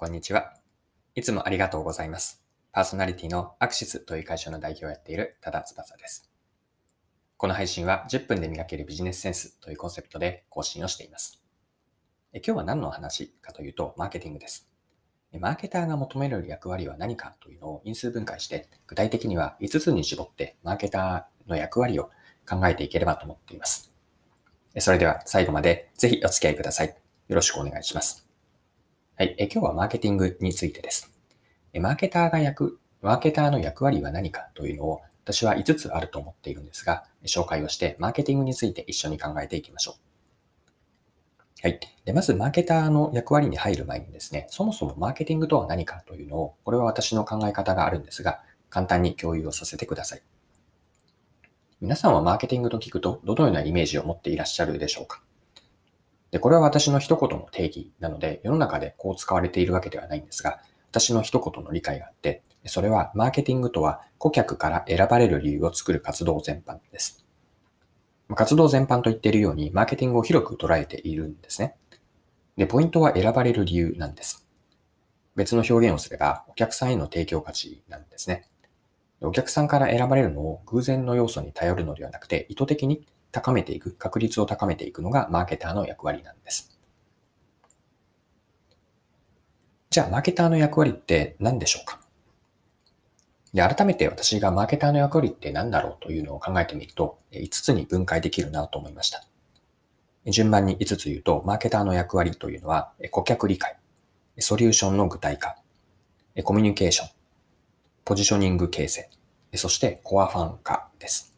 こんにちは。いつもありがとうございます。パーソナリティのアクシスという会社の代表をやっている多田翼です。この配信は10分で磨けるビジネスセンスというコンセプトで更新をしています。え今日は何の話かというと、マーケティングです。マーケターが求める役割は何かというのを因数分解して、具体的には5つに絞ってマーケターの役割を考えていければと思っています。それでは最後までぜひお付き合いください。よろしくお願いします。はい。え今日はマーケティングについてです。マーケターが役、マーケターの役割は何かというのを私は5つあると思っているんですが、紹介をしてマーケティングについて一緒に考えていきましょう。はい。で、まずマーケターの役割に入る前にですね、そもそもマーケティングとは何かというのを、これは私の考え方があるんですが、簡単に共有をさせてください。皆さんはマーケティングと聞くと、どのようなイメージを持っていらっしゃるでしょうか？で、これは私の一言の定義なので、世の中でこう使われているわけではないんですが、私の一言の理解があって、それはマーケティングとは顧客から選ばれる理由を作る活動全般です。活動全般と言っているように、マーケティングを広く捉えているんですね。で、ポイントは選ばれる理由なんです。別の表現をすれば、お客さんへの提供価値なんですね。お客さんから選ばれるのを偶然の要素に頼るのではなくて、意図的に高めていく、確率を高めていくのがマーケターの役割なんです。じゃあ、マーケターの役割って何でしょうか？で、改めて私がマーケターの役割って何だろうというのを考えてみると、5つに分解できるなと思いました。順番に5つ言うと、マーケターの役割というのは、顧客理解、ソリューションの具体化、コミュニケーション、ポジショニング形成、そしてコアファン化です。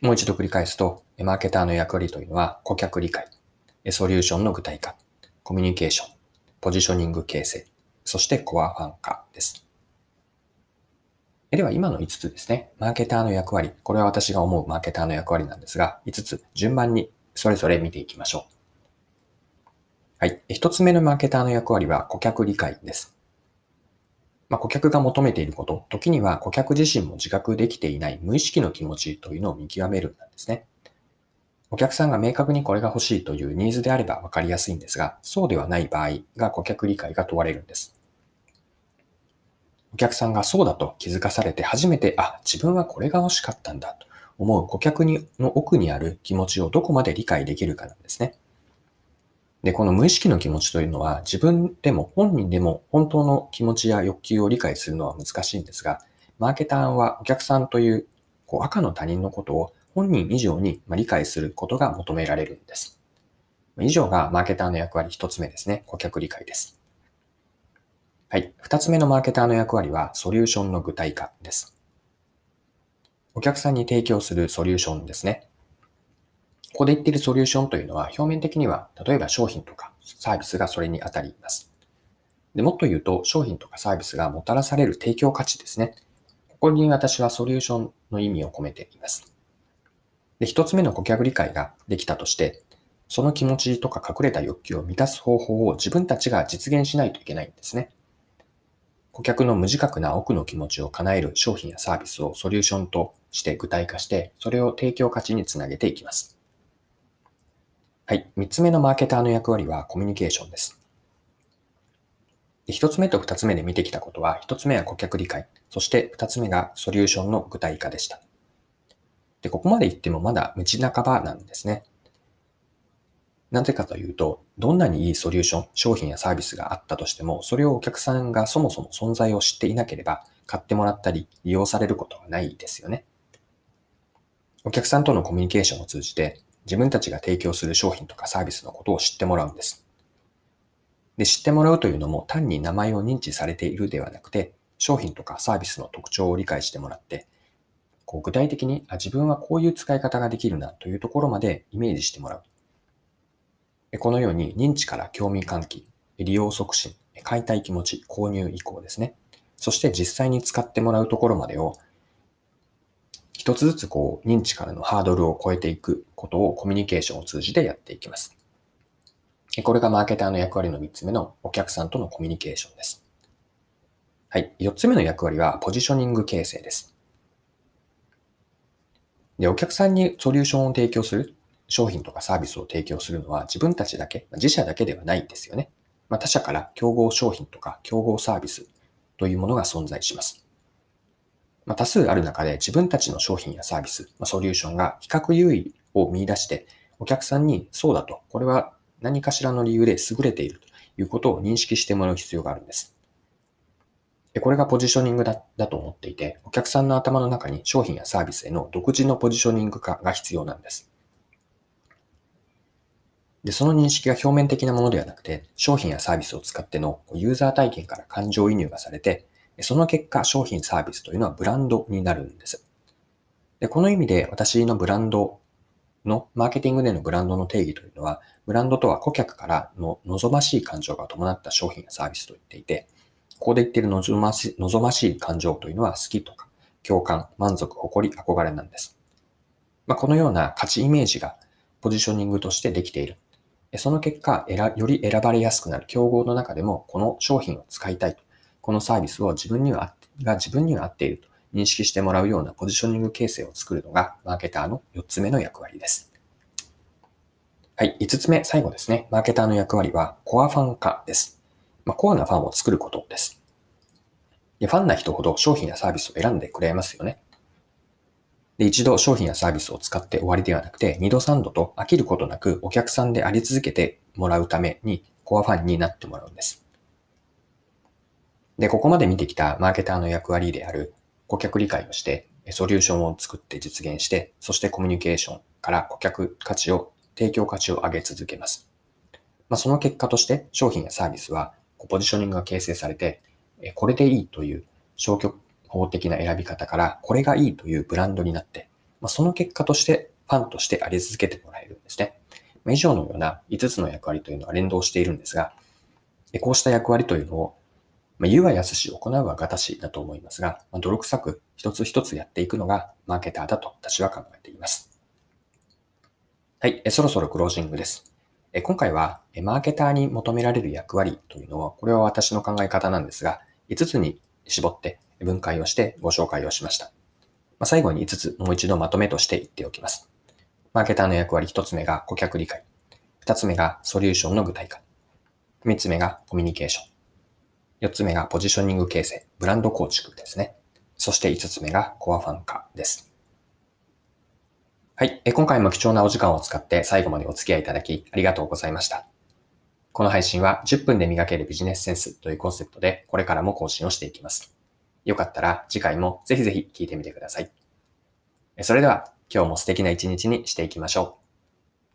もう一度繰り返すと、マーケターの役割というのは、顧客理解、ソリューションの具体化、コミュニケーション、ポジショニング形成、そしてコアファン化です。では、今の5つですね。マーケターの役割。これは私が思うマーケターの役割なんですが、5つ順番にそれぞれ見ていきましょう。はい。1つ目のマーケターの役割は顧客理解です。まあ、顧客が求めていること、時には顧客自身も自覚できていない無意識の気持ちというのを見極めるんですね。お客さんが明確にこれが欲しいというニーズであれば分かりやすいんですが、そうではない場合が顧客理解が問われるんです。お客さんがそうだと気づかされて初めて、あ、自分はこれが欲しかったんだと思う顧客の奥にある気持ちをどこまで理解できるかなんですね。で、この無意識の気持ちというのは自分でも本人でも本当の気持ちや欲求を理解するのは難しいんですが、マーケターはお客さんというこう赤の他人のことを本人以上に理解することが求められるんです。以上がマーケターの役割一つ目ですね。顧客理解です。はい。二つ目のマーケターの役割はソリューションの具体化です。お客さんに提供するソリューションですね。ここで言っているソリューションというのは表面的には例えば商品とかサービスがそれに当たります。でもっと言うと商品とかサービスがもたらされる提供価値ですね。ここに私はソリューションの意味を込めています。で、一つ目の顧客理解ができたとして、その気持ちとか隠れた欲求を満たす方法を自分たちが実現しないといけないんですね。顧客の無自覚な奥の気持ちを叶える商品やサービスをソリューションとして具体化して、それを提供価値につなげていきます。はい。三つ目のマーケターの役割はコミュニケーションです。一つ目と二つ目で見てきたことは、一つ目は顧客理解、そして二つ目がソリューションの具体化でした。で、ここまで言ってもまだ道半ばなんですね。なぜかというと、どんなにいいソリューション、商品やサービスがあったとしても、それをお客さんがそもそも存在を知っていなければ、買ってもらったり、利用されることはないですよね。お客さんとのコミュニケーションを通じて、自分たちが提供する商品とかサービスのことを知ってもらうんです。で、知ってもらうというのも単に名前を認知されているではなくて、商品とかサービスの特徴を理解してもらって、こう具体的にあ自分はこういう使い方ができるなというところまでイメージしてもらう。このように認知から興味喚起、利用促進、買いたい気持ち、購入意向ですね。そして実際に使ってもらうところまでを一つずつこう認知からのハードルを超えていくことをコミュニケーションを通じてやっていきます。これがマーケターの役割の3つ目のお客さんとのコミュニケーションです。はい。4つ目の役割はポジショニング形成です。で、お客さんにソリューションを提供する、商品とかサービスを提供するのは自分たちだけ、自社だけではないんですよね。まあ、他社から競合商品とか競合サービスというものが存在します。まあ、多数ある中で自分たちの商品やサービス、まあ、ソリューションが比較優位を見出して、お客さんにそうだと、これは何かしらの理由で優れているということを認識してもらう必要があるんです。これがポジショニングだだと思っていて、お客さんの頭の中に商品やサービスへの独自のポジショニング化が必要なんです。で、その認識が表面的なものではなくて、商品やサービスを使ってのユーザー体験から感情移入がされて、その結果、商品サービスというのはブランドになるんです。でこの意味で私のブランドの、マーケティングでのブランドの定義というのは、ブランドとは顧客からの望ましい感情が伴った商品やサービスと言っていて、ここで言っている望まし望ましい感情というのは好きとか、共感、満足、誇り、憧れなんです。まあ、このような価値イメージがポジショニングとしてできている。その結果、より選ばれやすくなる競合の中でも、この商品を使いたいと。このサービスを自分にはが自分には合っていると認識してもらうようなポジショニング形成を作るのが、マーケターの4つ目の役割です。はい、5つ目、最後ですね。マーケターの役割は、コアファン化です。まあ、コアなファンを作ることです。でファンな人ほど商品やサービスを選んでくれますよね。で、一度商品やサービスを使って終わりではなくて、二度三度と飽きることなくお客さんであり続けてもらうために、コアファンになってもらうんです。で、ここまで見てきたマーケターの役割である顧客理解をして、ソリューションを作って実現して、そしてコミュニケーションから顧客価値を、提供価値を上げ続けます。まあ、その結果として商品やサービスはポジショニングが形成されて、これでいいという消極法的な選び方から、これがいいというブランドになって、まあ、その結果としてファンとしてあり続けてもらえるんですね。ま、以上のような5つの役割というのは連動しているんですが、こうした役割というのを、まあ、言うは安し、行うはがたしだと思いますが、まあ、泥臭く一つ一つやっていくのがマーケターだと私は考えています。はい、えそろそろクロージングです。え今回は、マーケターに求められる役割というのは、これは私の考え方なんですが、5つに絞って分解をしてご紹介をしました。まあ、最後に5つもう一度まとめとして言っておきます。マーケターの役割1つ目が顧客理解。2つ目がソリューションの具体化。3つ目がコミュニケーション。4つ目がポジショニング形成、ブランド構築ですね。そして5つ目がコアファン化です。はい。今回も貴重なお時間を使って最後までお付き合いいただきありがとうございました。この配信は10分で磨けるビジネスセンスというコンセプトでこれからも更新をしていきます。よかったら次回もぜひぜひ聞いてみてください。それでは今日も素敵な一日にしていきましょう。